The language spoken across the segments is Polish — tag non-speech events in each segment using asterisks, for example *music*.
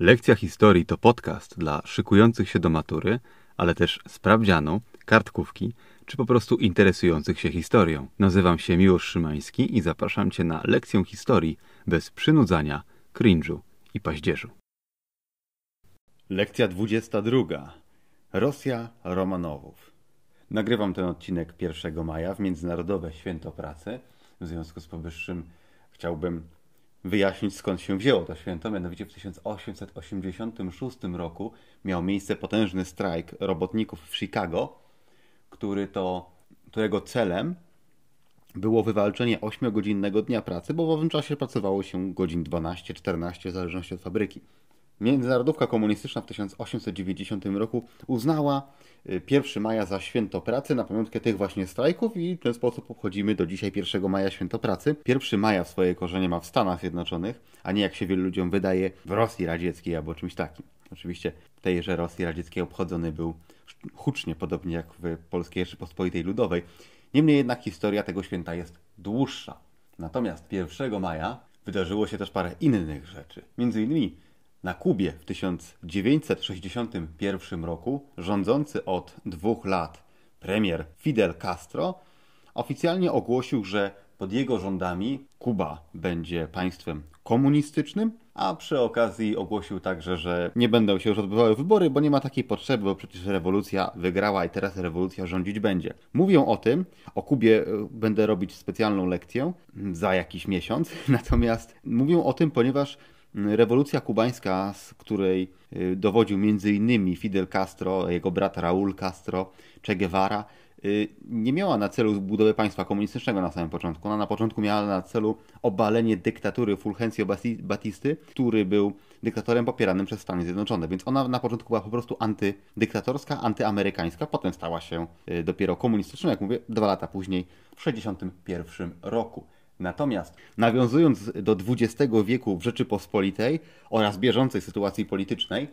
Lekcja historii to podcast dla szykujących się do matury, ale też sprawdzianu, kartkówki czy po prostu interesujących się historią. Nazywam się Miłosz Szymański i zapraszam Cię na lekcję historii bez przynudzania, cringe'u i paździerzu. Lekcja 22. Rosja Romanowów. Nagrywam ten odcinek 1 maja w Międzynarodowe Święto Pracy. W związku z powyższym chciałbym wyjaśnić skąd się wzięło to święto. Mianowicie w 1886 roku miał miejsce potężny strajk robotników w Chicago, który to, którego celem było wywalczenie 8-godzinnego dnia pracy, bo w owym czasie pracowało się godzin 12-14 w zależności od fabryki. Międzynarodówka komunistyczna w 1890 roku uznała 1 maja za święto pracy na pamiątkę tych właśnie strajków i w ten sposób obchodzimy do dzisiaj 1 maja święto pracy. 1 maja swoje korzenie ma w Stanach Zjednoczonych, a nie jak się wielu ludziom wydaje w Rosji Radzieckiej albo czymś takim. Oczywiście w tejże Rosji Radzieckiej obchodzony był hucznie, podobnie jak w Polskiej Rzeczypospolitej Ludowej. Niemniej jednak historia tego święta jest dłuższa. Natomiast 1 maja wydarzyło się też parę innych rzeczy. Między innymi na Kubie w 1961 roku rządzący od dwóch lat premier Fidel Castro oficjalnie ogłosił, że pod jego rządami Kuba będzie państwem komunistycznym, a przy okazji ogłosił także, że nie będą się już odbywały wybory, bo nie ma takiej potrzeby, bo przecież rewolucja wygrała i teraz rewolucja rządzić będzie. Mówią o tym, o Kubie e, będę robić specjalną lekcję za jakiś miesiąc, *laughs* natomiast mówią o tym, ponieważ Rewolucja kubańska, z której y, dowodził m.in. Fidel Castro, jego brat Raúl Castro, Che Guevara, y, nie miała na celu budowy państwa komunistycznego na samym początku. Ona na początku miała na celu obalenie dyktatury Fulgencio Batisty, który był dyktatorem popieranym przez Stany Zjednoczone. Więc ona na początku była po prostu antydyktatorska, antyamerykańska, potem stała się y, dopiero komunistyczną, jak mówię, dwa lata później, w 1961 roku. Natomiast nawiązując do XX wieku w Rzeczypospolitej oraz bieżącej sytuacji politycznej,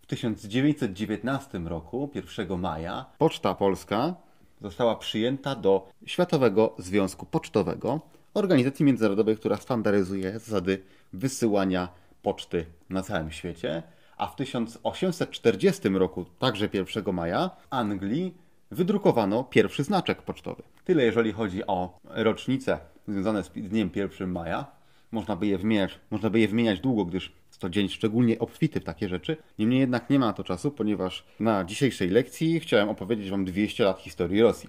w 1919 roku, 1 maja, Poczta Polska została przyjęta do Światowego Związku Pocztowego, organizacji międzynarodowej, która standaryzuje zasady wysyłania poczty na całym świecie. A w 1840 roku, także 1 maja, Anglii wydrukowano pierwszy znaczek pocztowy. Tyle jeżeli chodzi o rocznicę związane z dniem 1 maja. Można by je wymieniać, można by je wymieniać długo, gdyż to dzień szczególnie obfity w takie rzeczy. Niemniej jednak nie ma to czasu, ponieważ na dzisiejszej lekcji chciałem opowiedzieć Wam 200 lat historii Rosji.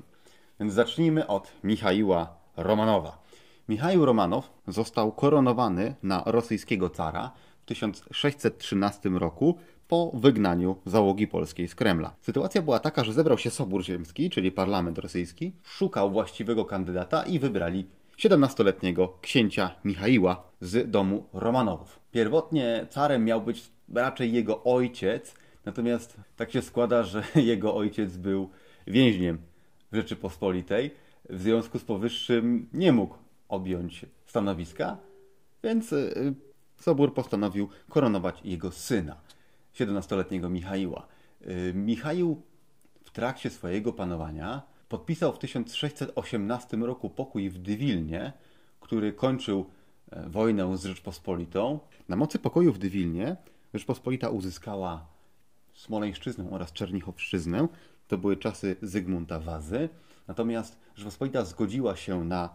Więc zacznijmy od Michaiła Romanowa. Michał Romanow został koronowany na rosyjskiego cara w 1613 roku po wygnaniu załogi polskiej z Kremla. Sytuacja była taka, że zebrał się Sobór Ziemski, czyli parlament rosyjski, szukał właściwego kandydata i wybrali 17-letniego księcia Michaiła z domu Romanowów. Pierwotnie carem miał być raczej jego ojciec, natomiast tak się składa, że *laughs* jego ojciec był więźniem w Rzeczypospolitej. W związku z powyższym nie mógł objąć stanowiska, więc y, Sobór postanowił koronować jego syna, 17-letniego Michaiła. Y, Michaił w trakcie swojego panowania podpisał w 1618 roku pokój w Dywilnie, który kończył e, wojnę z Rzeczpospolitą. Na mocy pokoju w Dywilnie Rzeczpospolita uzyskała Smoleńszczyznę oraz Czernichowszczyznę. To były czasy Zygmunta Wazy. Natomiast Rzeczpospolita zgodziła się na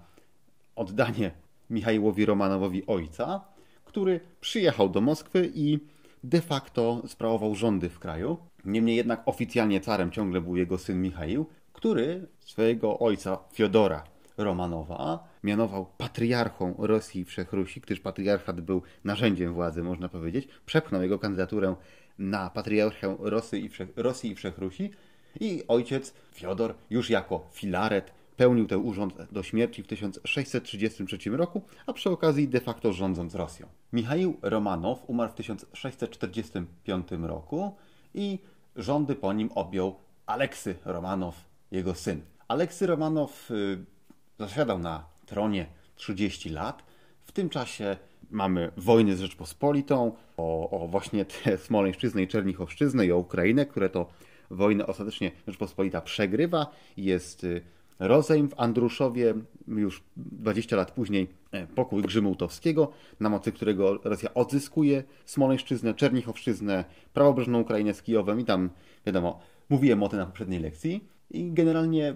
oddanie Michaiłowi Romanowowi ojca, który przyjechał do Moskwy i de facto sprawował rządy w kraju. Niemniej jednak oficjalnie carem ciągle był jego syn Michał, który swojego ojca Fiodora Romanowa mianował patriarchą Rosji i Wszechrusi, gdyż patriarchat był narzędziem władzy, można powiedzieć. Przepchnął jego kandydaturę na patriarchę Rosji i, Wszech, Rosji i Wszechrusi i ojciec Fiodor już jako filaret pełnił ten urząd do śmierci w 1633 roku, a przy okazji de facto rządząc Rosją. Michał Romanow umarł w 1645 roku i rządy po nim objął Aleksy Romanow, jego syn. Aleksy Romanow y, zasiadał na tronie 30 lat. W tym czasie mamy wojny z Rzeczpospolitą, o, o właśnie *laughs* te Smoleńszczyznę i Czernichowszczyznę i o Ukrainę, które to wojny ostatecznie Rzeczpospolita przegrywa. Jest y, rozejm w Andruszowie już 20 lat później e, pokój Grzymułtowskiego, na mocy którego Rosja odzyskuje Smoleńszczyznę, Czernichowszczyznę, prawobrzeżną Ukrainę z Kijowem i tam, wiadomo, mówiłem o tym na poprzedniej lekcji i generalnie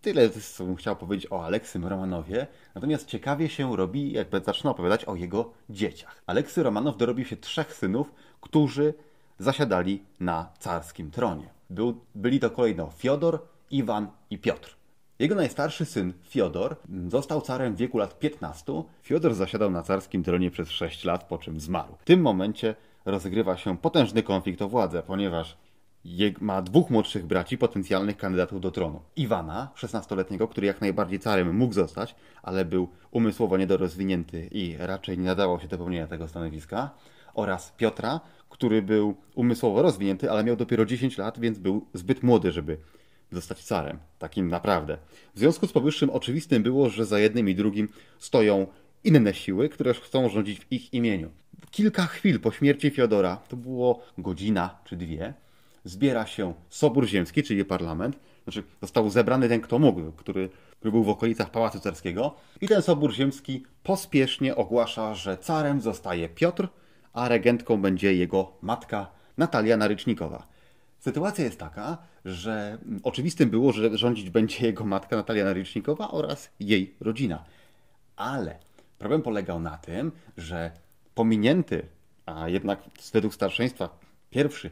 tyle, bym chciał powiedzieć o Aleksym Romanowie. Natomiast ciekawie się robi, jak zacznę opowiadać o jego dzieciach. Aleksy Romanow dorobił się trzech synów, którzy zasiadali na carskim tronie. Był, byli to kolejno Fiodor, Iwan i Piotr. Jego najstarszy syn, Fiodor, został carem w wieku lat 15. Fiodor zasiadał na carskim tronie przez 6 lat, po czym zmarł. W tym momencie rozgrywa się potężny konflikt o władzę, ponieważ ma dwóch młodszych braci, potencjalnych kandydatów do tronu. Iwana, 16-letniego, który jak najbardziej carem mógł zostać, ale był umysłowo niedorozwinięty i raczej nie nadawał się do pełnienia tego stanowiska, oraz Piotra, który był umysłowo rozwinięty, ale miał dopiero 10 lat, więc był zbyt młody, żeby zostać carem. Takim naprawdę. W związku z powyższym oczywistym było, że za jednym i drugim stoją inne siły, które chcą rządzić w ich imieniu. Kilka chwil po śmierci Fiodora, to było godzina czy dwie, zbiera się Sobór Ziemski, czyli parlament. Znaczy, został zebrany ten, kto mógł, który, który był w okolicach Pałacu Carskiego. I ten Sobór Ziemski pospiesznie ogłasza, że carem zostaje Piotr, a regentką będzie jego matka Natalia Narycznikowa. Sytuacja jest taka, że oczywistym było, że rządzić będzie jego matka Natalia Narycznikowa oraz jej rodzina. Ale problem polegał na tym, że pominięty, a jednak według starszeństwa pierwszy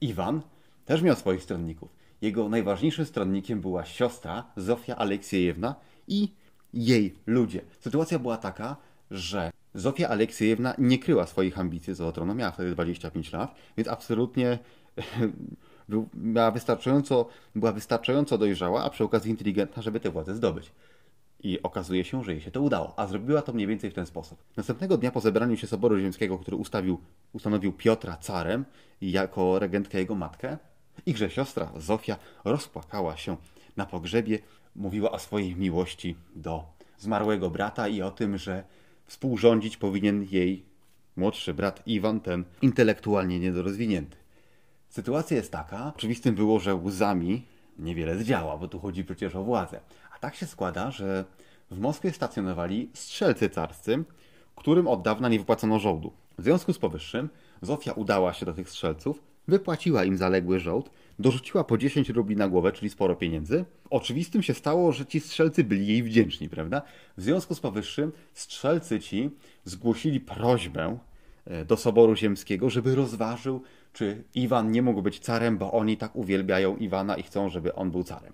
Iwan też miał swoich stronników. Jego najważniejszym stronnikiem była siostra Zofia Aleksiejewna i jej ludzie. Sytuacja była taka, że Zofia Aleksiejewna nie kryła swoich ambicji za tronu, miała wtedy 25 lat, więc absolutnie *laughs* była wystarczająco, była wystarczająco dojrzała, a przy okazji inteligentna, żeby tę władzę zdobyć. I okazuje się, że jej się to udało, a zrobiła to mniej więcej w ten sposób. Następnego dnia po zebraniu się Soboru Ziemskiego, który ustawił, ustanowił Piotra carem jako regentkę jego matkę, ichże siostra Zofia rozpłakała się na pogrzebie, mówiła o swojej miłości do zmarłego brata i o tym, że współrządzić powinien jej młodszy brat Iwan, ten intelektualnie niedorozwinięty. Sytuacja jest taka, oczywistym było, że łzami niewiele zdziała, bo tu chodzi przecież o władzę. A tak się składa, że w Moskwie stacjonowali strzelcy carscy, którym od dawna nie wypłacono żołdu. W związku z powyższym Zofia udała się do tych strzelców, wypłaciła im zaległy żołd, dorzuciła po 10 rubli na głowę, czyli sporo pieniędzy. Oczywistym się stało, że ci strzelcy byli jej wdzięczni, prawda? W związku z powyższym strzelcy ci zgłosili prośbę e, do Soboru Ziemskiego, żeby rozważył czy Iwan nie mógł być carem, bo oni tak uwielbiają Iwana i chcą, żeby on był carem.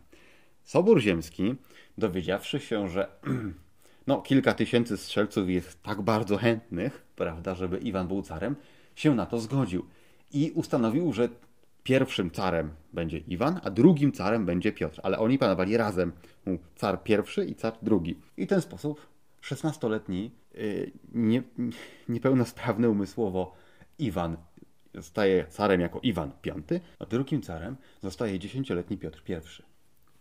Sobór Ziemski, dowiedziawszy się, że *clears throat* no, kilka tysięcy strzelców jest tak bardzo chętnych, prawda, żeby Iwan był carem, się na to zgodził i ustanowił, że pierwszym carem będzie Iwan, a drugim carem będzie Piotr. Ale oni panowali razem. Car pierwszy i car drugi. I w ten sposób 16-letni, yy, nie, niepełnosprawny umysłowo Iwan zostaje carem jako Iwan V, a drugim carem zostaje dziesięcioletni Piotr I.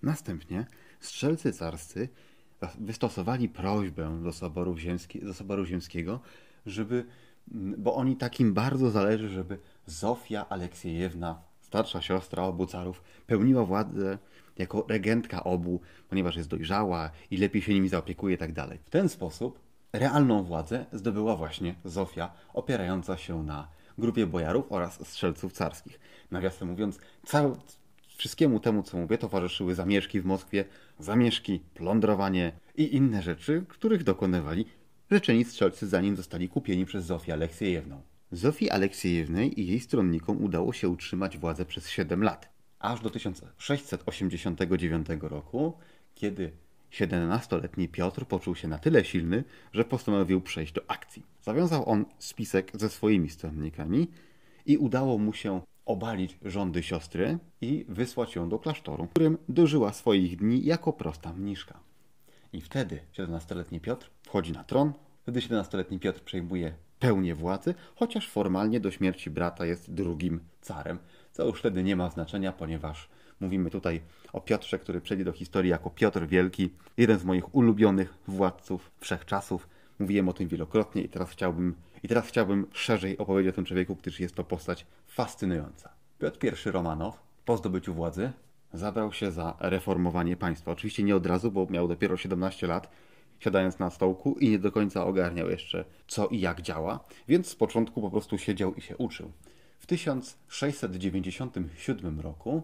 Następnie strzelcy carscy wystosowali prośbę do Soboru, Ziemski, do Soboru Ziemskiego, żeby, bo oni takim bardzo zależy, żeby Zofia Aleksiejewna, starsza siostra obu carów, pełniła władzę jako regentka obu, ponieważ jest dojrzała i lepiej się nimi zaopiekuje i tak. W ten sposób realną władzę zdobyła właśnie Zofia, opierająca się na grupie bojarów oraz strzelców carskich. Nawiasem mówiąc, cały, wszystkiemu temu, co mówię, towarzyszyły zamieszki w Moskwie, zamieszki, plądrowanie i inne rzeczy, których dokonywali rzeczeni strzelcy, zanim zostali kupieni przez Zofię Aleksiejewną. Zofii Aleksiejewnej i jej stronnikom udało się utrzymać władzę przez 7 lat, aż do 1689 roku, kiedy 17-letni Piotr poczuł się na tyle silny, że postanowił przejść do akcji. Zawiązał on spisek ze swoimi stronnikami i udało mu się obalić rządy siostry i wysłać ją do klasztoru, w którym dożyła swoich dni jako prosta mniszka. I wtedy 17-letni Piotr wchodzi na tron, wtedy 17-letni Piotr przejmuje pełnię władzy, chociaż formalnie do śmierci brata jest drugim carem, co już wtedy nie ma znaczenia, ponieważ Mówimy tutaj o Piotrze, który przejdzie do historii jako Piotr Wielki, jeden z moich ulubionych władców wszechczasów. Mówiłem o tym wielokrotnie i teraz chciałbym, i teraz chciałbym szerzej opowiedzieć o tym człowieku, gdyż jest to postać fascynująca. Piotr I Romanow po zdobyciu władzy zabrał się za reformowanie państwa. Oczywiście nie od razu, bo miał dopiero 17 lat, siadając na stołku i nie do końca ogarniał jeszcze co i jak działa, więc z początku po prostu siedział i się uczył. W 1697 roku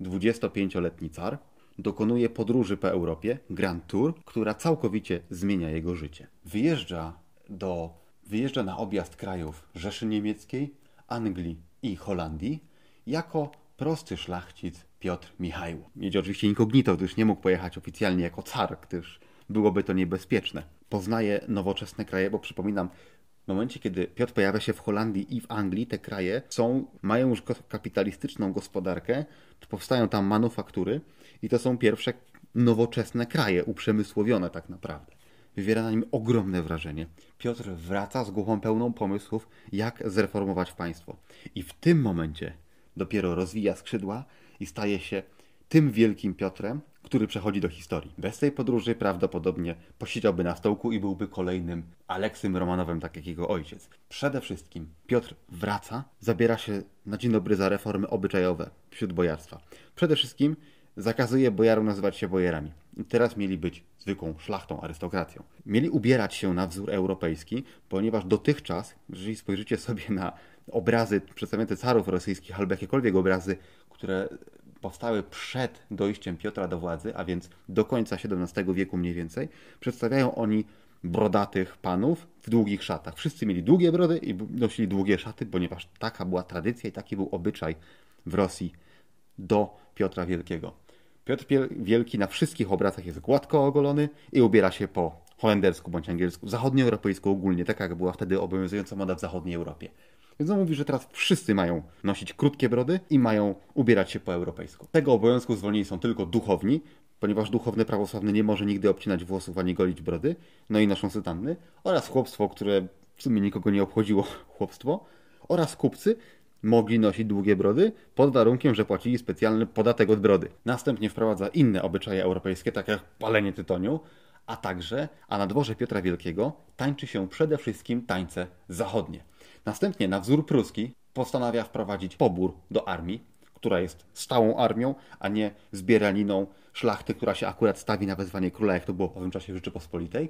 25-letni car dokonuje podróży po Europie, Grand Tour, która całkowicie zmienia jego życie. Wyjeżdża do wyjeżdża na objazd krajów Rzeszy Niemieckiej, Anglii i Holandii jako prosty szlachcic Piotr Michał. Mieć oczywiście inkognito, gdyż nie mógł pojechać oficjalnie jako car, gdyż byłoby to niebezpieczne. Poznaje nowoczesne kraje, bo przypominam, w momencie, kiedy Piotr pojawia się w Holandii i w Anglii, te kraje są, mają już kapitalistyczną gospodarkę, powstają tam manufaktury i to są pierwsze nowoczesne kraje, uprzemysłowione tak naprawdę. Wywiera na nim ogromne wrażenie. Piotr wraca z głową pełną pomysłów, jak zreformować państwo. I w tym momencie dopiero rozwija skrzydła i staje się tym wielkim Piotrem, który przechodzi do historii. Bez tej podróży prawdopodobnie posiedziałby na stołku i byłby kolejnym Aleksym Romanowem, tak jak jego ojciec. Przede wszystkim Piotr wraca, zabiera się na dzień dobry za reformy obyczajowe wśród bojarstwa. Przede wszystkim zakazuje bojarom nazywać się bojerami. I teraz mieli być zwykłą szlachtą, arystokracją. Mieli ubierać się na wzór europejski, ponieważ dotychczas, jeżeli spojrzycie sobie na obrazy przedstawiające carów rosyjskich albo jakiekolwiek obrazy, które powstały przed dojściem Piotra do władzy, a więc do końca XVII wieku mniej więcej, przedstawiają oni brodatych panów w długich szatach. Wszyscy mieli długie brody i nosili długie szaty, ponieważ taka była tradycja i taki był obyczaj w Rosji do Piotra Wielkiego. Piotr Wielki na wszystkich obrazach jest gładko ogolony i ubiera się po holendersku bądź angielsku, zachodnioeuropejsku ogólnie, taka jak była wtedy obowiązująca moda w zachodniej Europie. Więc on mówi, że teraz wszyscy mają nosić krótkie brody i mają ubierać się po europejsku. Tego obowiązku zwolnieni są tylko duchowni, ponieważ duchowny prawosławny nie może nigdy obcinać włosów ani golić brody, no i noszą sytanny, oraz chłopstwo, które w sumie nikogo nie obchodziło *laughs* chłopstwo, oraz kupcy mogli nosić długie brody pod warunkiem, że płacili specjalny podatek od brody. Następnie wprowadza inne obyczaje europejskie, takie jak palenie tytoniu, a także, a na dworze Piotra Wielkiego tańczy się przede wszystkim tańce zachodnie. Następnie na wzór pruski postanawia wprowadzić pobór do armii, która jest stałą armią, a nie zbieraniną szlachty, która się akurat stawi na wezwanie króla, jak to było w owym czasie Rzeczypospolitej.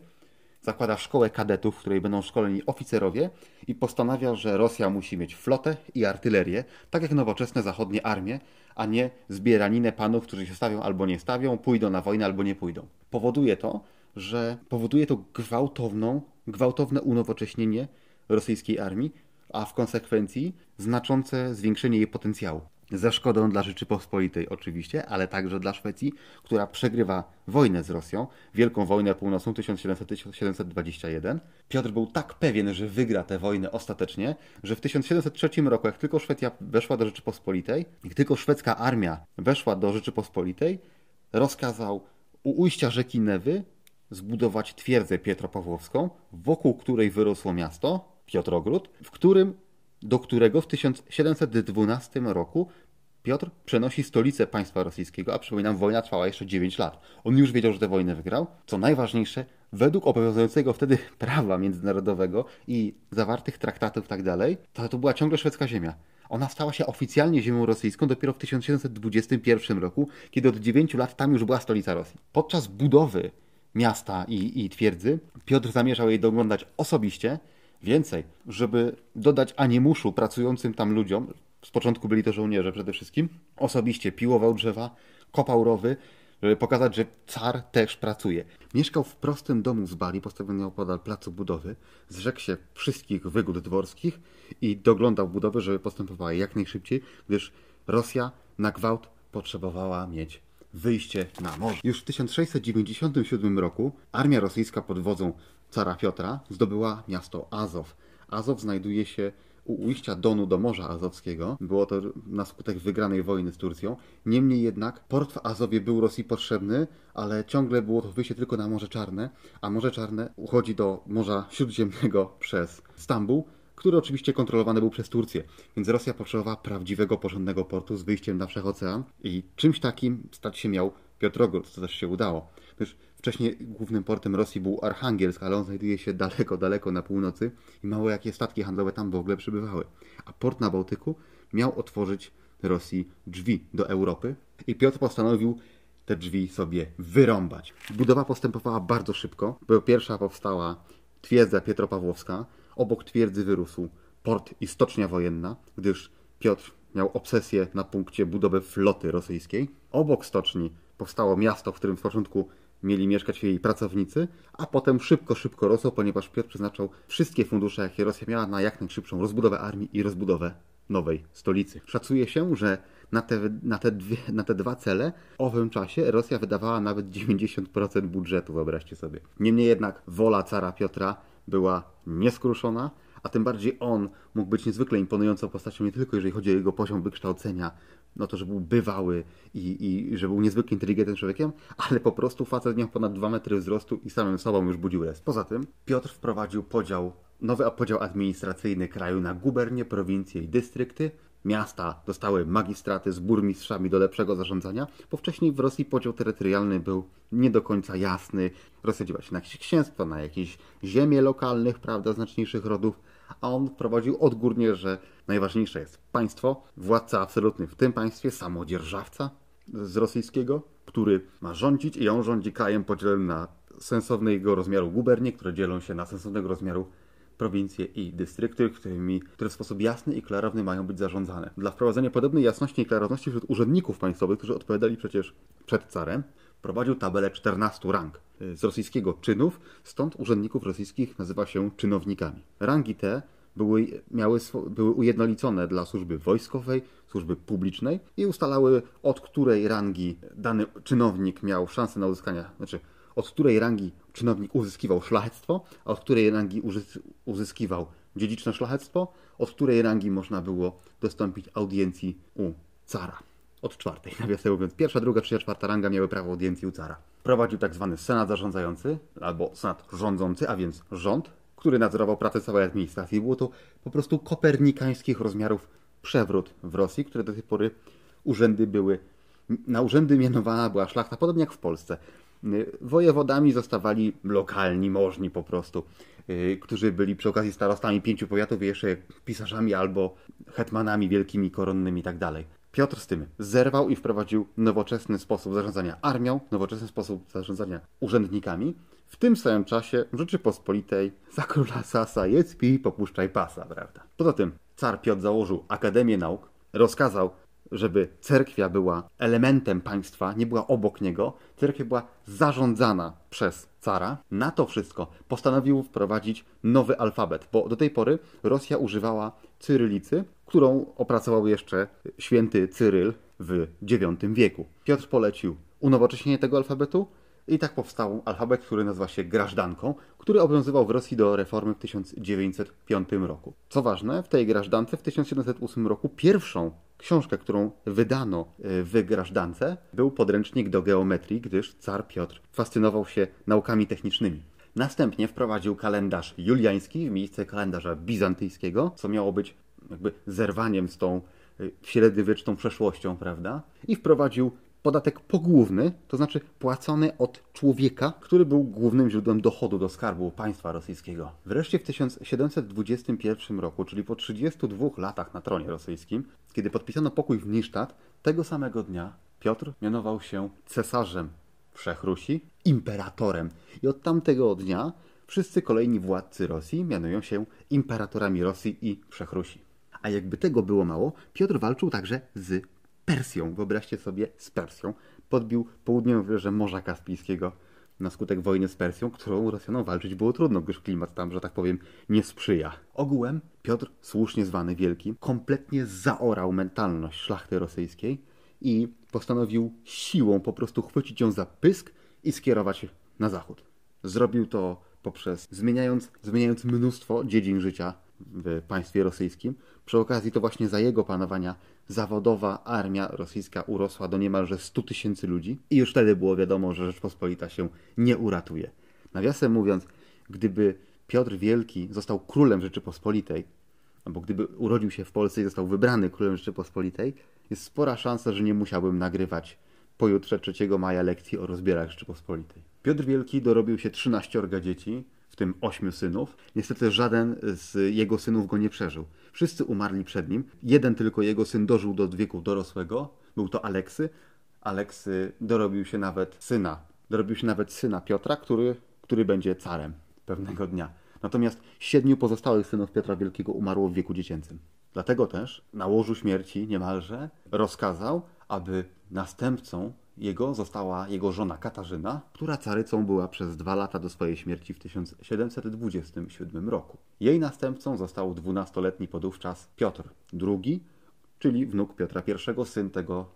Zakłada szkołę kadetów, w której będą szkoleni oficerowie i postanawia, że Rosja musi mieć flotę i artylerię, tak jak nowoczesne zachodnie armie, a nie zbieraninę panów, którzy się stawią albo nie stawią, pójdą na wojnę albo nie pójdą. Powoduje to, że powoduje to gwałtowną, gwałtowne unowocześnienie rosyjskiej armii, a w konsekwencji znaczące zwiększenie jej potencjału. Ze szkodą dla Rzeczypospolitej oczywiście, ale także dla Szwecji, która przegrywa wojnę z Rosją, Wielką Wojnę Północną 1700-1721. Piotr był tak pewien, że wygra tę wojnę ostatecznie, że w 1703 roku, jak tylko Szwecja weszła do Rzeczypospolitej, jak tylko szwedzka armia weszła do Rzeczypospolitej, rozkazał u ujścia rzeki Newy zbudować twierdzę Pietropawłowską, wokół której wyrosło miasto, Piotrogród, w którym, do którego w 1712 roku Piotr przenosi stolicę państwa rosyjskiego, a przypominam, wojna trwała jeszcze 9 lat. On już wiedział, że tę wojnę wygrał. Co najważniejsze, według obowiązującego wtedy *laughs* prawa międzynarodowego i zawartych traktatów i tak dalej, to, to była ciągle szwedzka ziemia. Ona stała się oficjalnie ziemią rosyjską dopiero w 1721 roku, kiedy od 9 lat tam już była stolica Rosji. Podczas budowy miasta i, i twierdzy Piotr zamierzał jej doglądać osobiście, Więcej, żeby dodać animuszu pracującym tam ludziom, z początku byli to żołnierze przede wszystkim, osobiście piłował drzewa, kopał rowy, żeby pokazać, że car też pracuje. Mieszkał w prostym domu z Bali, postawionym opodal placu budowy, zrzekł się wszystkich wygód dworskich i doglądał budowy, żeby postępowała jak najszybciej, gdyż Rosja na gwałt potrzebowała mieć wyjście na morze. Już w 1697 roku armia rosyjska pod wodzą cara Piotra zdobyła miasto Azow. Azow znajduje się u ujścia Donu do Morza Azowskiego. Było to na skutek wygranej wojny z Turcją. Niemniej jednak port w Azowie był Rosji potrzebny, ale ciągle było to wyjście tylko na Morze Czarne, a Morze Czarne uchodzi do Morza Śródziemnego *laughs* przez Stambuł, który oczywiście kontrolowany był przez Turcję. Więc Rosja potrzebowała prawdziwego, porządnego portu z wyjściem na Wszechocean i czymś takim stać się miał Piotrogród, co też się udało. Gdyż Wcześniej głównym portem Rosji był Archangelsk, ale on znajduje się daleko, daleko na północy i mało jakie statki handlowe tam w ogóle przybywały. A port na Bałtyku miał otworzyć Rosji drzwi do Europy i Piotr postanowił te drzwi sobie wyrąbać. Budowa postępowała bardzo szybko, bo pierwsza powstała twierdza Pietropawłowska, obok twierdzy wyrósł port i stocznia wojenna, gdyż Piotr miał obsesję na punkcie budowy floty rosyjskiej. Obok stoczni powstało miasto, w którym w początku mieli mieszkać jej pracownicy, a potem szybko, szybko rosło, ponieważ Piotr przeznaczał wszystkie fundusze, jakie Rosja miała, na jak najszybszą rozbudowę armii i rozbudowę nowej stolicy. Szacuje się, że na te, na, te dwie, na te dwa cele w owym czasie Rosja wydawała nawet 90% budżetu, wyobraźcie sobie. Niemniej jednak wola cara Piotra była nieskruszona, a tym bardziej on mógł być niezwykle imponującą postacią nie tylko jeżeli chodzi o jego poziom wykształcenia, no to, że był bywały i, i że był niezwykle inteligentnym człowiekiem, ale po prostu facet miał ponad 2 metry wzrostu i samym sobą już budził res. Poza tym Piotr wprowadził podział, nowy podział administracyjny kraju na gubernie, prowincje i dystrykty. Miasta dostały magistraty z burmistrzami do lepszego zarządzania, bo wcześniej w Rosji podział terytorialny był nie do końca jasny. Rosja się na jakieś księstwa, na jakieś ziemie lokalnych, prawda, znaczniejszych rodów, a on wprowadził odgórnie, że najważniejsze jest państwo, władca absolutny w tym państwie, samodzierżawca z rosyjskiego, który ma rządzić i on rządzi krajem podzielonym na sensownego rozmiaru gubernie, które dzielą się na sensownego rozmiaru prowincje i dystrykty, którymi, które w sposób jasny i klarowny mają być zarządzane. Dla wprowadzenia podobnej jasności i klarowności wśród urzędników państwowych, którzy odpowiadali przecież przed carem, prowadził tabelę 14 rang z rosyjskiego czynów, stąd urzędników rosyjskich nazywa się czynownikami. Rangi te były, miały, były ujednolicone dla służby wojskowej, służby publicznej i ustalały, od której rangi dany czynownik miał szansę na uzyskanie, znaczy od której rangi czynownik uzyskiwał szlachectwo, a od której rangi uzyskiwał dziedziczne szlachectwo, od której rangi można było dostąpić audiencji u cara. Od czwartej, *laughs* nawiasem mówiąc. Pierwsza, druga, trzecia, czwarta ranga miały prawo audiencji u cara. Prowadził tak zwany senat zarządzający, albo senat rządzący, a więc rząd, który nadzorował pracę całej administracji. Było to po prostu kopernikańskich rozmiarów przewrót w Rosji, które do tej pory urzędy były, na urzędy mianowana była szlachta, podobnie jak w Polsce. Wojewodami zostawali lokalni, możni po prostu, y, którzy byli przy okazji starostami pięciu powiatów i jeszcze pisarzami albo hetmanami wielkimi, koronnymi i tak dalej. Piotr z tym zerwał i wprowadził nowoczesny sposób zarządzania armią, nowoczesny sposób zarządzania urzędnikami. W tym samym czasie Rzeczypospolitej za króla Sasa jest pi popuszczaj pasa, prawda? Poza tym car Piotr założył Akademię Nauk, rozkazał żeby cerkwia była elementem państwa, nie była obok niego, cerkwia była zarządzana przez cara. Na to wszystko postanowił wprowadzić nowy alfabet, bo do tej pory Rosja używała cyrylicy, którą opracował jeszcze święty Cyryl w IX wieku. Piotr polecił unowocześnienie tego alfabetu i tak powstał alfabet, który nazywa się grażdanką, który obowiązywał w Rosji do reformy w 1905 roku. Co ważne, w tej grażdance w 1708 roku pierwszą książkę, którą wydano e, w grażdance, był podręcznik do geometrii, gdyż car Piotr fascynował się naukami technicznymi. Następnie wprowadził kalendarz juliański w miejsce kalendarza bizantyjskiego, co miało być jakby zerwaniem z tą średniowieczną przeszłością, prawda? I wprowadził podatek pogłówny, to znaczy płacony od człowieka, który był głównym źródłem dochodu do skarbu państwa rosyjskiego. Wreszcie w 1721 roku, czyli po 32 latach na tronie rosyjskim, kiedy podpisano pokój w Nisztat, tego samego dnia Piotr mianował się cesarzem Wszechrusi, imperatorem. I od tamtego dnia wszyscy kolejni władcy Rosji mianują się imperatorami Rosji i Wszechrusi. A jakby tego było mało, Piotr walczył także z Persją. Wyobraźcie sobie, z Persją. Podbił południową wybrzeże Morza Kaspijskiego na skutek wojny z Persją, którą Rosjanom walczyć było trudno, gdyż klimat tam, że tak powiem, nie sprzyja. Ogółem Piotr, słusznie zwany Wielki, kompletnie zaorał mentalność szlachty rosyjskiej i postanowił siłą po prostu chwycić ją za pysk i skierować na zachód. Zrobił to poprzez zmieniając, zmieniając mnóstwo dziedzin życia w państwie rosyjskim. Przy okazji to właśnie za jego panowania zawodowa armia rosyjska urosła do niemalże 100 tysięcy ludzi i już wtedy było wiadomo, że Rzeczpospolita się nie uratuje. Nawiasem mówiąc, gdyby Piotr Wielki został królem Rzeczypospolitej, albo gdyby urodził się w Polsce i został wybrany królem Rzeczypospolitej, jest spora szansa, że nie musiałbym nagrywać pojutrze 3 maja lekcji o rozbierach Rzeczypospolitej. Piotr Wielki dorobił się 13 dzieci, w tym ośmiu synów. Niestety żaden z jego synów go nie przeżył. Wszyscy umarli przed nim. Jeden tylko jego syn dożył do wieku dorosłego. Był to Aleksy. Aleksy dorobił się nawet syna. Dorobił się nawet syna Piotra, który, który będzie carem pewnego dnia. Natomiast siedmiu pozostałych synów Piotra Wielkiego umarło w wieku dziecięcym. Dlatego też na łożu śmierci niemalże rozkazał, aby następcą jego została jego żona Katarzyna, która carycą była przez dwa lata do swojej śmierci w 1727 roku. Jej następcą został dwunastoletni podówczas Piotr II, czyli wnuk Piotra I, syn tego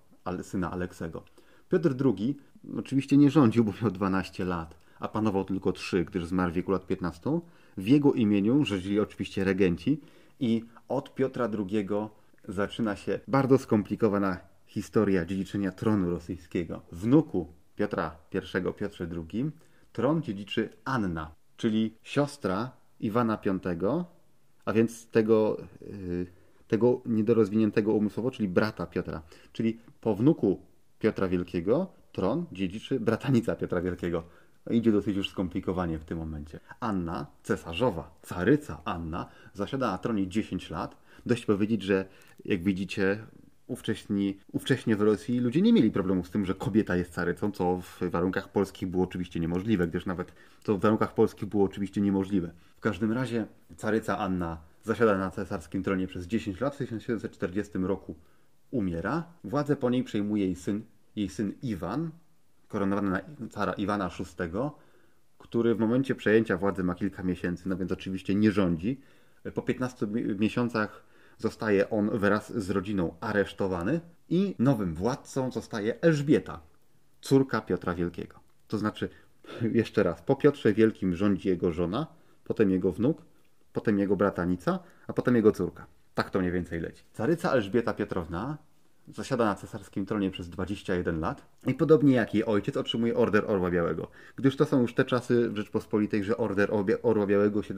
syna Aleksego. Piotr II oczywiście nie rządził, bo miał 12 lat, a panował tylko 3, gdyż zmarł w wieku lat 15. W jego imieniu rządzili oczywiście regenci i od Piotra II zaczyna się bardzo skomplikowana historia dziedziczenia tronu rosyjskiego. Wnuku Piotra I, Piotrze II, tron dziedziczy Anna, czyli siostra Iwana V, a więc tego, yy, tego niedorozwiniętego umysłowo, czyli brata Piotra. Czyli po wnuku Piotra Wielkiego tron dziedziczy bratanica Piotra Wielkiego. Idzie dosyć już skomplikowanie w tym momencie. Anna, cesarzowa, caryca Anna, zasiada na tronie 10 lat. Dość powiedzieć, że jak widzicie, ówcześni, ówcześnie w Rosji ludzie nie mieli problemu z tym, że kobieta jest carycą, co w warunkach polskich było oczywiście niemożliwe, gdyż nawet to w warunkach polskich było oczywiście niemożliwe. W każdym razie caryca Anna zasiada na cesarskim tronie przez 10 lat, w 1740 roku umiera. Władzę po niej przejmuje jej syn, jej syn Iwan, koronowany na cara Iwana VI, który w momencie przejęcia władzy ma kilka miesięcy, no więc oczywiście nie rządzi. Po 15 miesiącach zostaje on wraz z rodziną aresztowany i nowym władcą zostaje Elżbieta, córka Piotra Wielkiego. To znaczy, jeszcze raz, po Piotrze Wielkim rządzi jego żona, potem jego wnuk, potem jego bratanica, a potem jego córka. Tak to mniej więcej leci. Caryca Elżbieta Piotrowna zasiada na cesarskim tronie przez 21 lat i podobnie jak jej ojciec otrzymuje Order Orła Białego. Gdyż to są już te czasy w Rzeczpospolitej, że Order Orła Białego się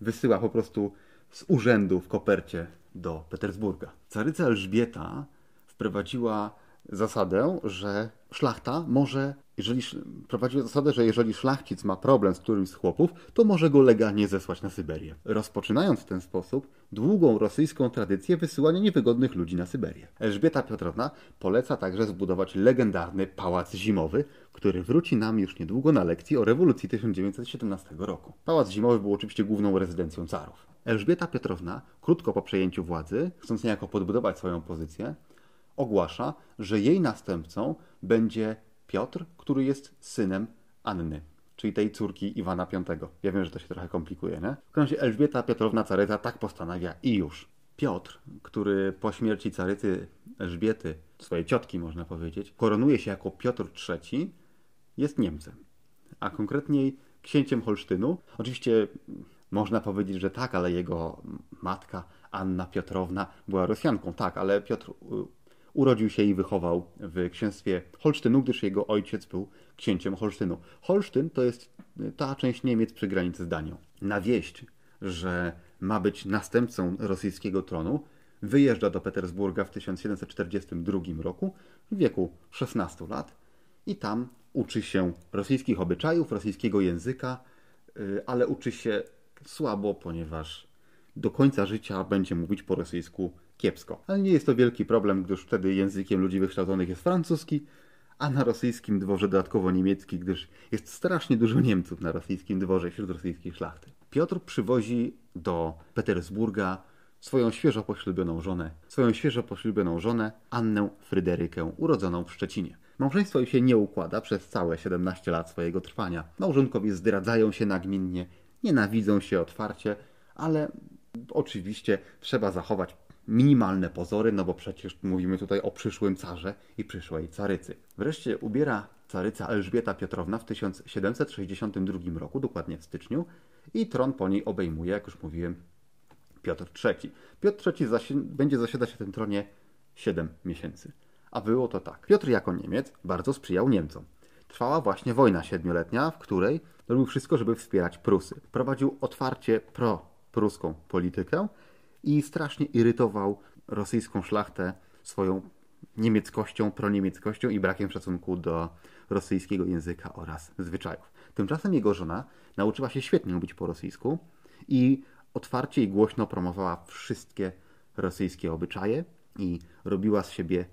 wysyła po prostu z urzędu w kopercie do Petersburga. Caryca Elżbieta wprowadziła zasadę, że szlachta może, jeżeli prowadziła zasadę, że jeżeli szlachcic ma problem z którymś z chłopów, to może go legalnie zesłać na Syberię. Rozpoczynając w ten sposób długą rosyjską tradycję wysyłania niewygodnych ludzi na Syberię. Elżbieta Piotrowna poleca także zbudować legendarny pałac zimowy, który wróci nam już niedługo na lekcji o rewolucji 1917 roku. Pałac zimowy był oczywiście główną rezydencją carów. Elżbieta Piotrowna, krótko po przejęciu władzy, chcąc niejako podbudować swoją pozycję, ogłasza, że jej następcą będzie Piotr, który jest synem Anny, czyli tej córki Iwana V. Ja wiem, że to się trochę komplikuje, nie? W razie Elżbieta Piotrowna Caryca tak postanawia i już. Piotr, który po śmierci Carycy Elżbiety, swojej ciotki można powiedzieć, koronuje się jako Piotr III, jest Niemcem, a konkretniej księciem Holsztynu. Oczywiście można powiedzieć, że tak, ale jego matka Anna Piotrowna była Rosjanką. Tak, ale Piotr urodził się i wychował w księstwie Holsztynu, gdyż jego ojciec był księciem Holsztynu. Holsztyn to jest ta część Niemiec przy granicy z Danią. Na wieść, że ma być następcą rosyjskiego tronu, wyjeżdża do Petersburga w 1742 roku w wieku 16 lat i tam uczy się rosyjskich obyczajów, rosyjskiego języka, y, ale uczy się słabo, ponieważ do końca życia będzie mówić po rosyjsku kiepsko. Ale nie jest to wielki problem, gdyż wtedy językiem ludzi wykształconych jest francuski, a na rosyjskim dworze dodatkowo niemiecki, gdyż jest strasznie dużo Niemców na rosyjskim dworze wśród rosyjskiej szlachty. Piotr przywozi do Petersburga swoją świeżo poślubioną żonę, swoją świeżo poślubioną żonę Annę Fryderykę, urodzoną w Szczecinie. Małżeństwo się nie układa przez całe 17 lat swojego trwania. Małżonkowie zdradzają się nagminnie, nienawidzą się otwarcie, ale oczywiście trzeba zachować minimalne pozory, no bo przecież mówimy tutaj o przyszłym carze i przyszłej carycy. Wreszcie ubiera caryca Elżbieta Piotrowna w 1762 roku, dokładnie w styczniu, i tron po niej obejmuje, jak już mówiłem, Piotr III. Piotr III zasi będzie zasiadać na tym tronie 7 miesięcy. A było to tak. Piotr jako Niemiec bardzo sprzyjał Niemcom. Trwała właśnie wojna siedmioletnia, w której robił wszystko, żeby wspierać Prusy. Prowadził otwarcie pro-pruską politykę i strasznie irytował rosyjską szlachtę swoją niemieckością, proniemieckością i brakiem szacunku do rosyjskiego języka oraz zwyczajów. Tymczasem jego żona nauczyła się świetnie mówić po rosyjsku i otwarcie i głośno promowała wszystkie rosyjskie obyczaje i robiła z siebie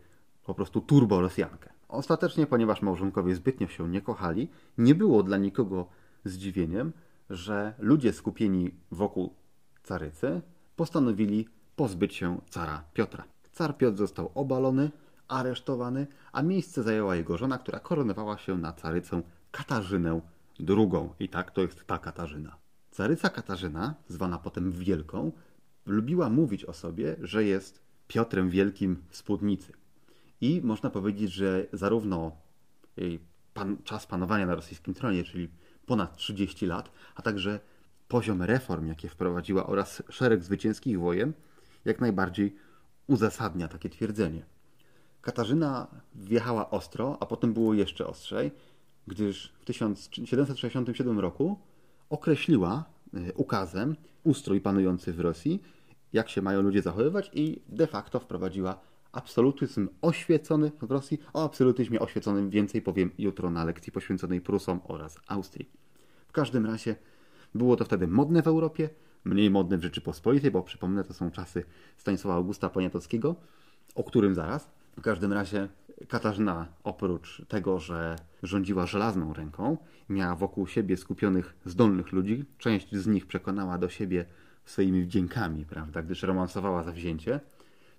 po prostu turbo Rosjankę. Ostatecznie, ponieważ małżonkowie zbytnio się nie kochali, nie było dla nikogo zdziwieniem, że ludzie skupieni wokół carycy postanowili pozbyć się cara Piotra. Car Piotr został obalony, aresztowany, a miejsce zajęła jego żona, która koronowała się na carycę Katarzynę II. I tak to jest ta Katarzyna. Caryca Katarzyna, zwana potem Wielką, lubiła mówić o sobie, że jest Piotrem Wielkim w spódnicy. I można powiedzieć, że zarówno jej pan, czas panowania na rosyjskim tronie, czyli ponad 30 lat, a także poziom reform, jakie wprowadziła oraz szereg zwycięskich wojen, jak najbardziej uzasadnia takie twierdzenie. Katarzyna wjechała ostro, a potem było jeszcze ostrzej, gdyż w 1767 roku określiła e, ukazem ustrój panujący w Rosji, jak się mają ludzie zachowywać i de facto wprowadziła absolutyzm oświecony w Rosji. O absolutyzmie oświeconym więcej powiem jutro na lekcji poświęconej Prusom oraz Austrii. W każdym razie było to wtedy modne w Europie, mniej modne w Rzeczypospolitej, bo przypomnę, to są czasy Stanisława Augusta Poniatowskiego, o którym zaraz. W każdym razie Katarzyna oprócz tego, że rządziła żelazną ręką, miała wokół siebie skupionych zdolnych ludzi, część z nich przekonała do siebie swoimi wdziękami, prawda, gdyż romansowała zawzięcie,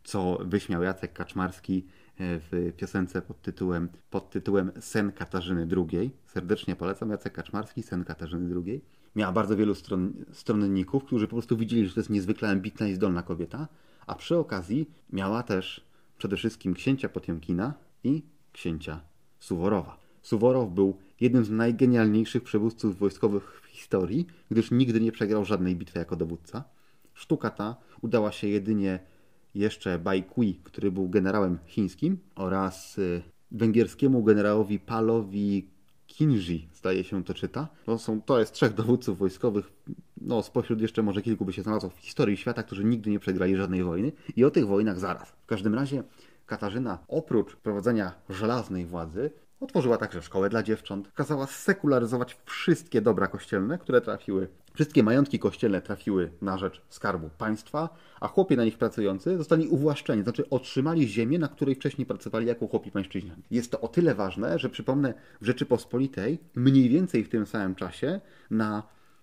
co wyśmiał Jacek Kaczmarski e, w piosence pod tytułem, pod tytułem Sen Katarzyny II. Serdecznie polecam Jacek Kaczmarski, Sen Katarzyny II. Miała bardzo wielu stron, stronników, którzy po prostu widzieli, że to jest niezwykle ambitna i zdolna kobieta, a przy okazji miała też przede wszystkim księcia Potiomkina i księcia Suworowa. Suworow był jednym z najgenialniejszych przywódców wojskowych w historii, gdyż nigdy nie przegrał żadnej bitwy jako dowódca. Sztuka ta udała się jedynie jeszcze Baikui, który był generałem chińskim, oraz y, węgierskiemu generałowi Palowi Kinji, zdaje się to czyta. To, są, to jest trzech dowódców wojskowych, no spośród jeszcze może kilku by się znalazło w historii świata, którzy nigdy nie przegrali żadnej wojny i o tych wojnach zaraz. W każdym razie Katarzyna oprócz prowadzenia żelaznej władzy Otworzyła także szkołę dla dziewcząt, kazała sekularyzować wszystkie dobra kościelne, które trafiły, wszystkie majątki kościelne trafiły na rzecz skarbu państwa, a chłopi na nich pracujący zostali uwłaszczeni, znaczy otrzymali ziemię, na której wcześniej pracowali jako chłopi pańszczyźniani. Jest to o tyle ważne, że przypomnę, w Rzeczypospolitej mniej więcej w tym samym czasie na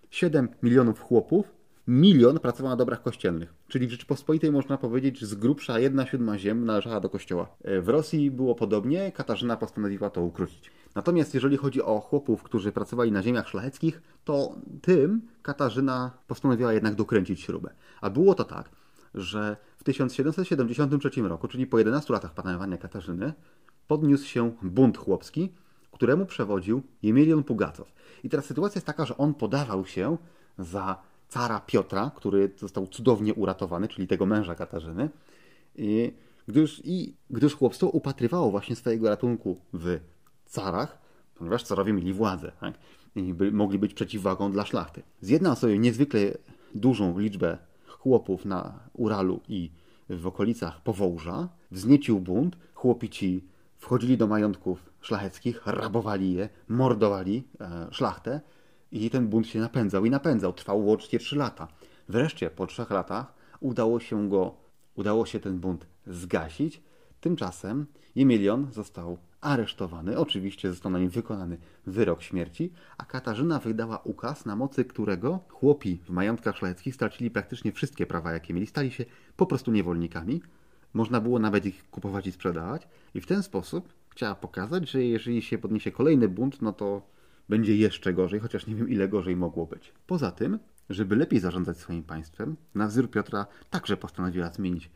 7 milionów chłopów milion pracował na dobrach kościelnych. Czyli w Rzeczypospolitej można powiedzieć, że z grubsza jedna siódma ziem należała do kościoła. E, w Rosji było podobnie, Katarzyna postanowiła to ukrócić. Natomiast jeżeli chodzi o chłopów, którzy pracowali na ziemiach szlacheckich, to tym Katarzyna postanowiła jednak dokręcić śrubę. A było to tak, że w 1773 roku, czyli po 11 latach panowania Katarzyny, podniósł się bunt chłopski, któremu przewodził Jemilion Pugacow. I teraz sytuacja jest taka, że on podawał się za cara Piotra, który został cudownie uratowany, czyli tego męża Katarzyny, gdyż, i gdyż chłopstwo upatrywało właśnie swojego ratunku w carach, ponieważ carowie mieli władzę tak? i by, mogli być przeciwwagą dla szlachty. Zjednał sobie niezwykle dużą liczbę chłopów na Uralu i w okolicach Powołża, wzniecił bunt, chłopi ci wchodzili do majątków szlacheckich, rabowali je, mordowali e, szlachtę, i ten bunt się napędzał i napędzał. Trwał łącznie 3 lata. Wreszcie po trzech latach udało się go, udało się ten bunt zgasić. Tymczasem Jemilion został aresztowany. Oczywiście został na nim wykonany wyrok śmierci, a Katarzyna wydała ukaz, na mocy którego chłopi w majątkach szlacheckich stracili praktycznie wszystkie prawa, jakie mieli. Stali się po prostu niewolnikami. Można było nawet ich kupować i sprzedawać. I w ten sposób chciała pokazać, że jeżeli się podniesie kolejny bunt, no to będzie jeszcze gorzej, chociaż nie wiem ile gorzej mogło być. Poza tym, żeby lepiej zarządzać swoim państwem, na wzór Piotra także postanowiła zmienić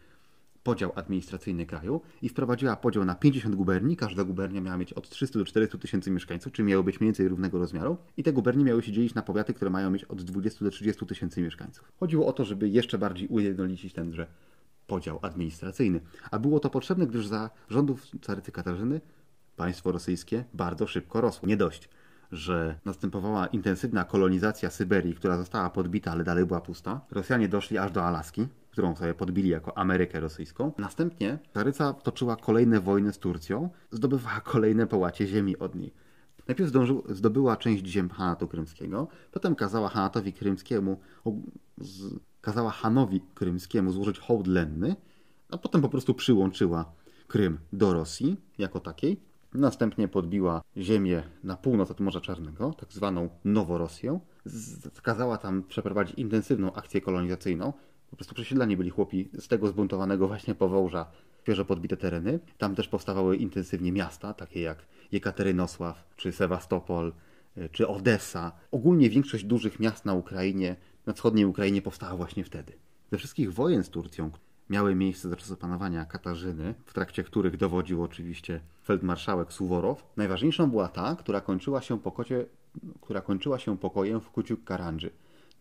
podział administracyjny kraju i wprowadziła podział na 50 guberni. Każda gubernia miała mieć od 300 do 400 tysięcy mieszkańców, czyli miały być mniej więcej równego rozmiaru. I te gubernie miały się dzielić na powiaty, które mają mieć od 20 do 30 tysięcy mieszkańców. Chodziło o to, żeby jeszcze bardziej ujednolicić tenże podział administracyjny. A było to potrzebne, gdyż za rządów carycy Katarzyny państwo rosyjskie bardzo szybko rosło. Nie dość że następowała intensywna kolonizacja Syberii, która została podbita, ale dalej była pusta. Rosjanie doszli aż do Alaski, którą sobie podbili jako Amerykę rosyjską. Następnie Taryca toczyła kolejne wojny z Turcją, zdobywała kolejne połacie ziemi od niej. Najpierw zdążył, zdobyła część ziem Hanatu Krymskiego, potem kazała Hanatowi Krymskiemu, z, kazała Hanowi Krymskiemu złożyć hołd lenny, a potem po prostu przyłączyła Krym do Rosji jako takiej. Następnie podbiła ziemię na północ od Morza Czarnego, tak zwaną Noworosję. Kazała tam przeprowadzić intensywną akcję kolonizacyjną. Po prostu przesiedlani byli chłopi z tego zbuntowanego właśnie Powołża, świeżo podbite tereny. Tam też powstawały intensywnie miasta, takie jak Jekaterynosław, czy Sewastopol, czy Odessa. Ogólnie większość dużych miast na Ukrainie, na wschodniej Ukrainie powstała właśnie wtedy. Ze wszystkich wojen z Turcją, miały miejsce za czasów panowania Katarzyny, w trakcie których dowodził oczywiście feldmarszałek Suworow. Najważniejszą była ta, która kończyła się, pokocie, która kończyła się pokojem w Kuciuk Karandży.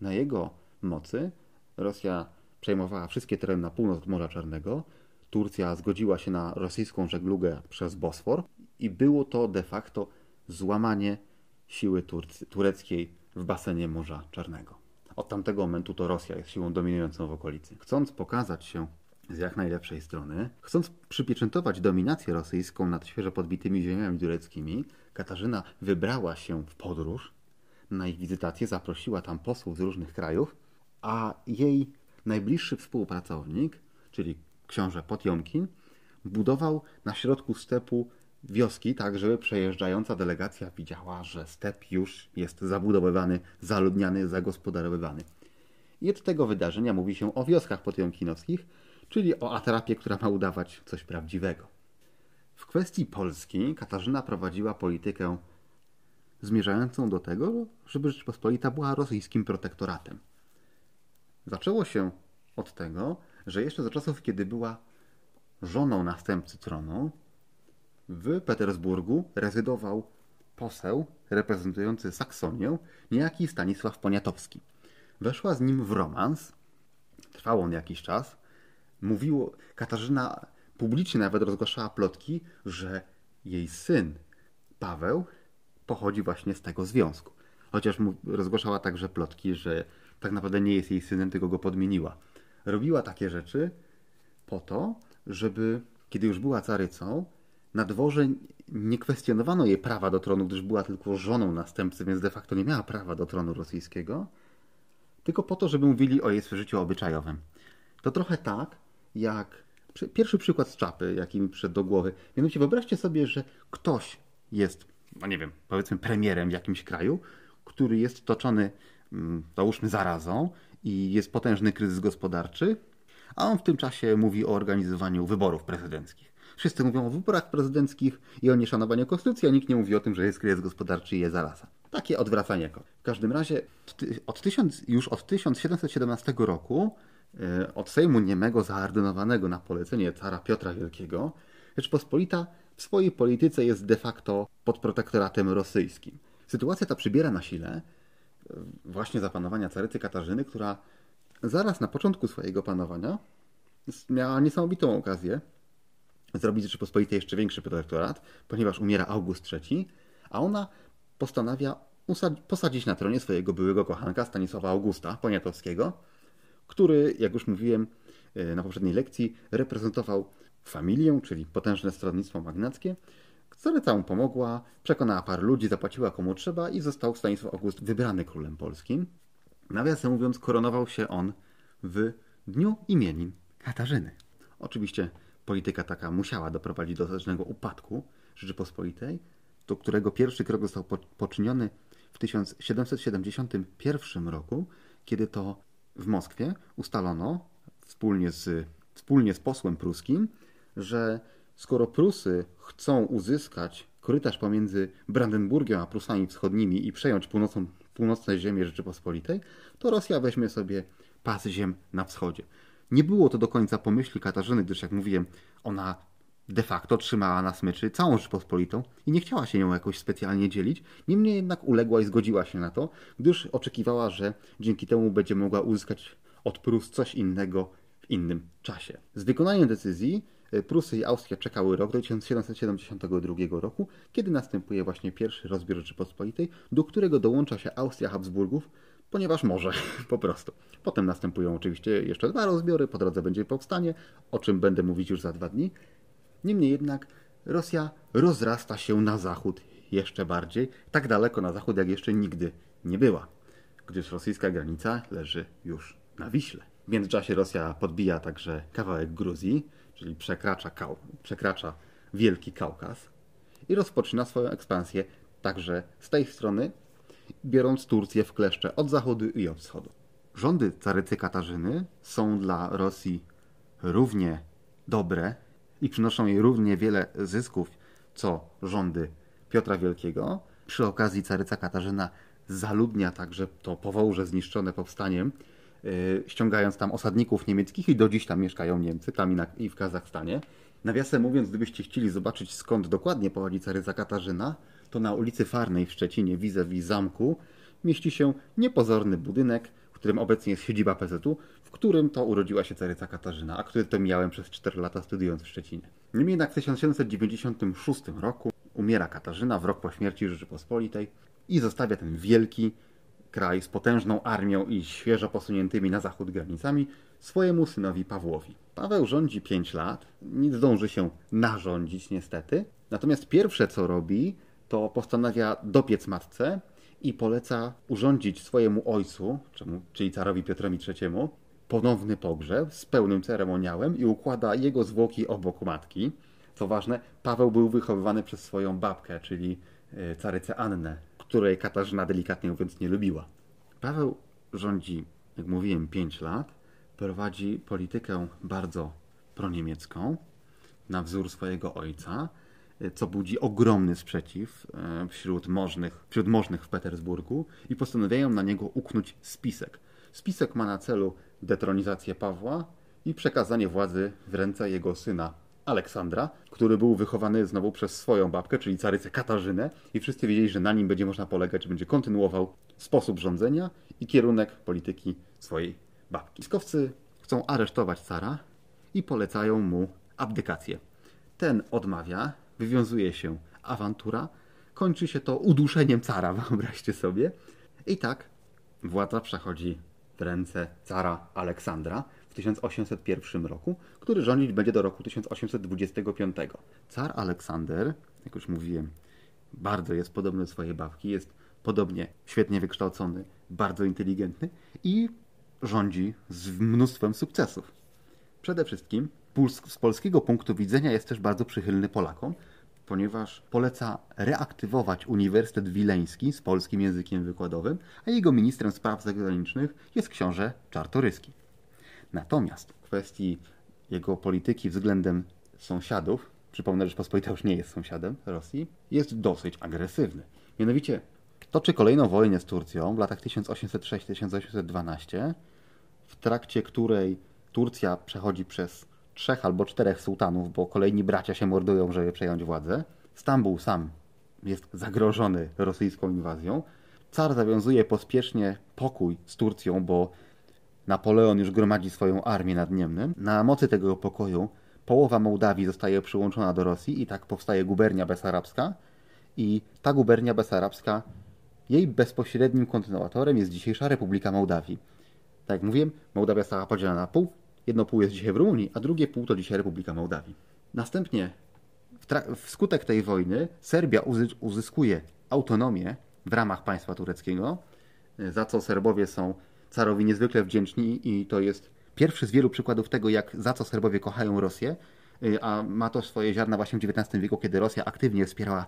Na jego mocy Rosja przejmowała wszystkie tereny na północ od Morza Czarnego. Turcja zgodziła się na rosyjską żeglugę przez Bosfor i było to de facto złamanie siły Turcy, tureckiej w basenie Morza Czarnego. Od tamtego momentu to Rosja jest siłą dominującą w okolicy. Chcąc pokazać się z jak najlepszej strony, chcąc przypieczętować dominację rosyjską nad świeżo podbitymi ziemiami tureckimi, Katarzyna wybrała się w podróż. Na ich wizytację zaprosiła tam posłów z różnych krajów, a jej najbliższy współpracownik, czyli książę Potjomkin, budował na środku stepu wioski, tak żeby przejeżdżająca delegacja widziała, że step już jest zabudowywany, zaludniany, zagospodarowywany. I od tego wydarzenia mówi się o wioskach potiomkinowskich, czyli o atrapie, która ma udawać coś prawdziwego. W kwestii Polski Katarzyna prowadziła politykę zmierzającą do tego, żeby Rzeczpospolita była rosyjskim protektoratem. Zaczęło się od tego, że jeszcze za czasów, kiedy była żoną następcy tronu, w Petersburgu rezydował poseł reprezentujący Saksonię, niejaki Stanisław Poniatowski. Weszła z nim w romans. Trwał on jakiś czas. Mówiło, Katarzyna publicznie nawet rozgłaszała plotki, że jej syn Paweł pochodzi właśnie z tego związku. Chociaż rozgłaszała także plotki, że tak naprawdę nie jest jej synem, tylko go podmieniła. Robiła takie rzeczy po to, żeby, kiedy już była carycą, na dworze nie kwestionowano jej prawa do tronu, gdyż była tylko żoną następcy, więc de facto nie miała prawa do tronu rosyjskiego, tylko po to, żeby mówili o jej życiu obyczajowym. To trochę tak, jak pierwszy przykład z czapy, jaki mi przyszedł do głowy. Mianowicie wyobraźcie sobie, że ktoś jest, no nie wiem, powiedzmy premierem w jakimś kraju, który jest toczony, mm, załóżmy, zarazą i jest potężny kryzys gospodarczy, a on w tym czasie mówi o organizowaniu wyborów prezydenckich. Wszyscy mówią o wyborach prezydenckich i o nieszanowaniu konstytucji, a nikt nie mówi o tym, że jest kryzys gospodarczy i jest zaraza. Takie odwracanie. W każdym razie od tysiąc, już od 1717 roku e, od Sejmu Niemego zaordynowanego na polecenie cara Piotra Wielkiego, Rzeczpospolita w swojej polityce jest de facto pod protektoratem rosyjskim. Sytuacja ta przybiera na sile e, właśnie za panowania carycy Katarzyny, która zaraz na początku swojego panowania miała niesamowitą okazję zrobić Rzeczypospolitej jeszcze większy protektorat, ponieważ umiera August III, a ona postanawia posadzić na tronie swojego byłego kochanka Stanisława Augusta Poniatowskiego, który, jak już mówiłem e, na poprzedniej lekcji, reprezentował familię, czyli potężne stronnictwo magnackie, które mu pomogła, przekonała parę ludzi, zapłaciła komu trzeba i został Stanisław August wybrany królem polskim. Nawiasem mówiąc, koronował się on w dniu imienin Katarzyny. Oczywiście polityka taka musiała doprowadzić do znacznego upadku Rzeczypospolitej, do którego pierwszy krok został poczyniony w 1771 roku, kiedy to w Moskwie ustalono wspólnie z, wspólnie z posłem pruskim, że skoro Prusy chcą uzyskać korytarz pomiędzy Brandenburgiem a Prusami Wschodnimi i przejąć północną, północne ziemie Rzeczypospolitej, to Rosja weźmie sobie pas ziem na wschodzie. Nie było to do końca pomyśli Katarzyny, gdyż jak mówiłem, ona de facto trzymała na smyczy całą Rzeczpospolitą i nie chciała się nią jakoś specjalnie dzielić. Niemniej jednak uległa i zgodziła się na to, gdyż oczekiwała, że dzięki temu będzie mogła uzyskać od Prus coś innego w innym czasie. Z wykonaniem decyzji e, Prusy i Austria czekały rok do 1772 roku, kiedy następuje właśnie pierwszy rozbiór Rzeczypospolitej, do którego dołącza się Austria Habsburgów, ponieważ może *laughs* po prostu. Potem następują oczywiście jeszcze dwa rozbiory, po drodze będzie powstanie, o czym będę mówić już za dwa dni. Niemniej jednak Rosja rozrasta się na zachód jeszcze bardziej, tak daleko na zachód jak jeszcze nigdy nie była, gdyż rosyjska granica leży już na Wiśle. W międzyczasie Rosja podbija także kawałek Gruzji, czyli przekracza, Kau przekracza Wielki Kaukaz i rozpoczyna swoją ekspansję także z tej strony, biorąc Turcję w kleszcze od zachodu i od wschodu. Rządy carycy Katarzyny są dla Rosji równie dobre i przynoszą jej równie wiele zysków, co rządy Piotra Wielkiego. Przy okazji caryca Katarzyna zaludnia także to powałże zniszczone powstaniem, yy, ściągając tam osadników niemieckich i do dziś tam mieszkają Niemcy, tam i, na, i w Kazachstanie. Nawiasem mówiąc, gdybyście chcieli zobaczyć skąd dokładnie pochodzi caryca Katarzyna, to na ulicy Farnej w Szczecinie, vis-a-vis zamku, mieści się niepozorny budynek, w którym obecnie jest siedziba PZU, w którym to urodziła się caryca Katarzyna, a który to miałem przez 4 lata studiując w Szczecinie. Niemniej jednak w 1796 roku umiera Katarzyna w rok po śmierci Rzeczypospolitej i zostawia ten wielki kraj z potężną armią i świeżo posuniętymi na zachód granicami swojemu synowi Pawłowi. Paweł rządzi 5 lat, nie zdąży się narządzić niestety. Natomiast pierwsze co robi, to postanawia dopiec matce i poleca urządzić swojemu ojcu, czyli carowi Piotrowi III, ponowny pogrzeb z pełnym ceremoniałem i układa jego zwłoki obok matki. Co ważne, Paweł był wychowywany przez swoją babkę, czyli e, carycę Annę, której Katarzyna delikatnie mówiąc nie lubiła. Paweł rządzi, jak mówiłem, 5 lat, prowadzi politykę bardzo proniemiecką, na wzór swojego ojca, co budzi ogromny sprzeciw e, wśród możnych, wśród możnych w Petersburgu i postanawiają na niego uknąć spisek. Spisek ma na celu detronizację Pawła i przekazanie władzy w ręce jego syna Aleksandra, który był wychowany znowu przez swoją babkę, czyli carycę Katarzynę i wszyscy wiedzieli, że na nim będzie można polegać, będzie kontynuował sposób rządzenia i kierunek polityki swojej babki. Spiskowcy chcą aresztować cara i polecają mu abdykację. Ten odmawia, wywiązuje się awantura, kończy się to uduszeniem cara, *laughs* wyobraźcie sobie. I tak władza przechodzi w ręce cara Aleksandra w 1801 roku, który rządzić będzie do roku 1825. Car Aleksander, jak już mówiłem, bardzo jest podobny do swojej babki, jest podobnie świetnie wykształcony, bardzo inteligentny i rządzi z mnóstwem sukcesów. Przede wszystkim z polskiego punktu widzenia jest też bardzo przychylny Polakom, ponieważ poleca reaktywować Uniwersytet Wileński z polskim językiem wykładowym, a jego ministrem spraw zagranicznych jest książę Czartoryski. Natomiast w kwestii jego polityki względem sąsiadów, przypomnę, że Rzeczpospolita już nie jest sąsiadem Rosji, jest dosyć agresywny. Mianowicie toczy kolejną wojnę z Turcją w latach 1806-1812, w trakcie której Turcja przechodzi przez trzech albo czterech sułtanów, bo kolejni bracia się mordują, żeby przejąć władzę. Stambuł sam jest zagrożony rosyjską inwazją. Car zawiązuje pospiesznie pokój z Turcją, bo Napoleon już gromadzi swoją armię nad Niemnem. Na mocy tego pokoju połowa Mołdawii zostaje przyłączona do Rosji i tak powstaje gubernia besarabska. I ta gubernia besarabska, jej bezpośrednim kontynuatorem jest dzisiejsza Republika Mołdawii. Tak jak mówiłem, Mołdawia została podzielona na pół, Jedno pół jest dzisiaj w Rumunii, a drugie pół to dzisiaj Republika Mołdawii. Następnie wskutek tej wojny Serbia uzyskuje autonomię w ramach państwa tureckiego, za co Serbowie są carowi niezwykle wdzięczni i to jest pierwszy z wielu przykładów tego, jak za co Serbowie kochają Rosję, a ma to swoje ziarna właśnie w XIX wieku, kiedy Rosja aktywnie wspierała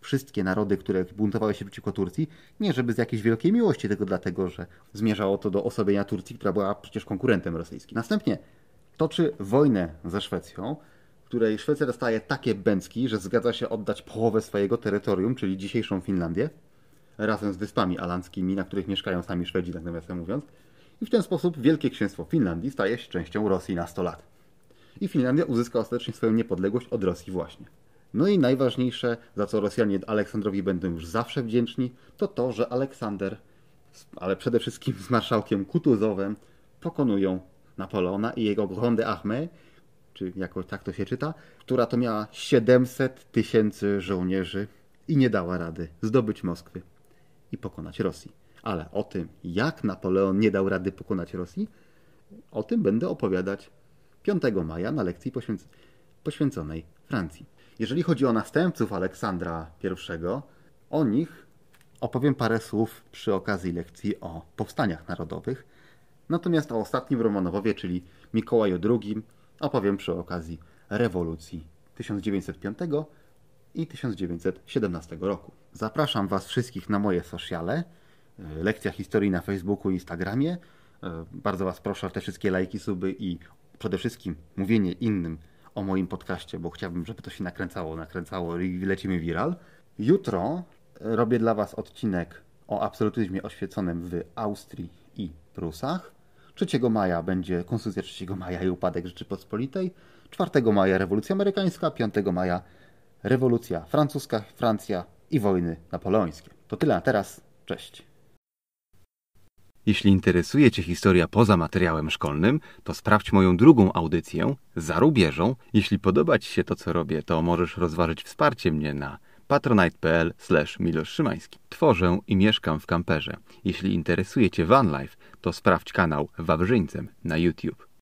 wszystkie narody, które buntowały się przeciwko Turcji, nie żeby z jakiejś wielkiej miłości, tylko dlatego, że zmierzało to do osobienia Turcji, która była przecież konkurentem rosyjskim. Następnie toczy wojnę ze Szwecją, której Szwecja dostaje takie bęcki, że zgadza się oddać połowę swojego terytorium, czyli dzisiejszą Finlandię, razem z wyspami alandzkimi, na których mieszkają sami Szwedzi, tak nawiasem mówiąc. I w ten sposób Wielkie Księstwo Finlandii staje się częścią Rosji na 100 lat. I Finlandia uzyska ostatecznie swoją niepodległość od Rosji właśnie. No i najważniejsze, za co Rosjanie Aleksandrowi będą już zawsze wdzięczni, to to, że Aleksander, ale przede wszystkim z marszałkiem Kutuzowem, pokonują Napoleona i jego Grande Armée, czy jakoś tak to się czyta, która to miała 700 tysięcy żołnierzy i nie dała rady zdobyć Moskwy i pokonać Rosji. Ale o tym, jak Napoleon nie dał rady pokonać Rosji, o tym będę opowiadać 5 maja na lekcji poświęconej Francji. Jeżeli chodzi o następców Aleksandra I, O nich opowiem parę słów przy okazji lekcji o powstaniach narodowych. Natomiast o ostatnim Romanowowie, czyli Mikołaju II, opowiem przy okazji rewolucji 1905 i 1917 roku. Zapraszam Was wszystkich na moje sociale, lekcja historii na Facebooku i Instagramie. Bardzo Was proszę o te wszystkie lajki, suby i przede wszystkim mówienie innym o moim podcaście, bo chciałbym, żeby to się nakręcało, nakręcało i lecimy viral. Jutro robię dla Was odcinek o absolutyzmie oświeconym w Austrii i Prusach. 3 maja będzie Konstytucja 3 maja i upadek Rzeczypospolitej. 4 maja rewolucja amerykańska, 5 maja rewolucja francuska, Francja i wojny napoleońskie. To tyle na teraz. Cześć. Jeśli interesuje Cię historia poza materiałem szkolnym, to sprawdź moją drugą audycję za rubieżą. Jeśli podoba Ci się to, co robię, to możesz rozważyć wsparcie mnie na patronite.pl Milosz Szymański. Tworzę i mieszkam w kamperze. Jeśli interesuje Cię vanlife, to sprawdź kanał Wawrzyńcem na YouTube.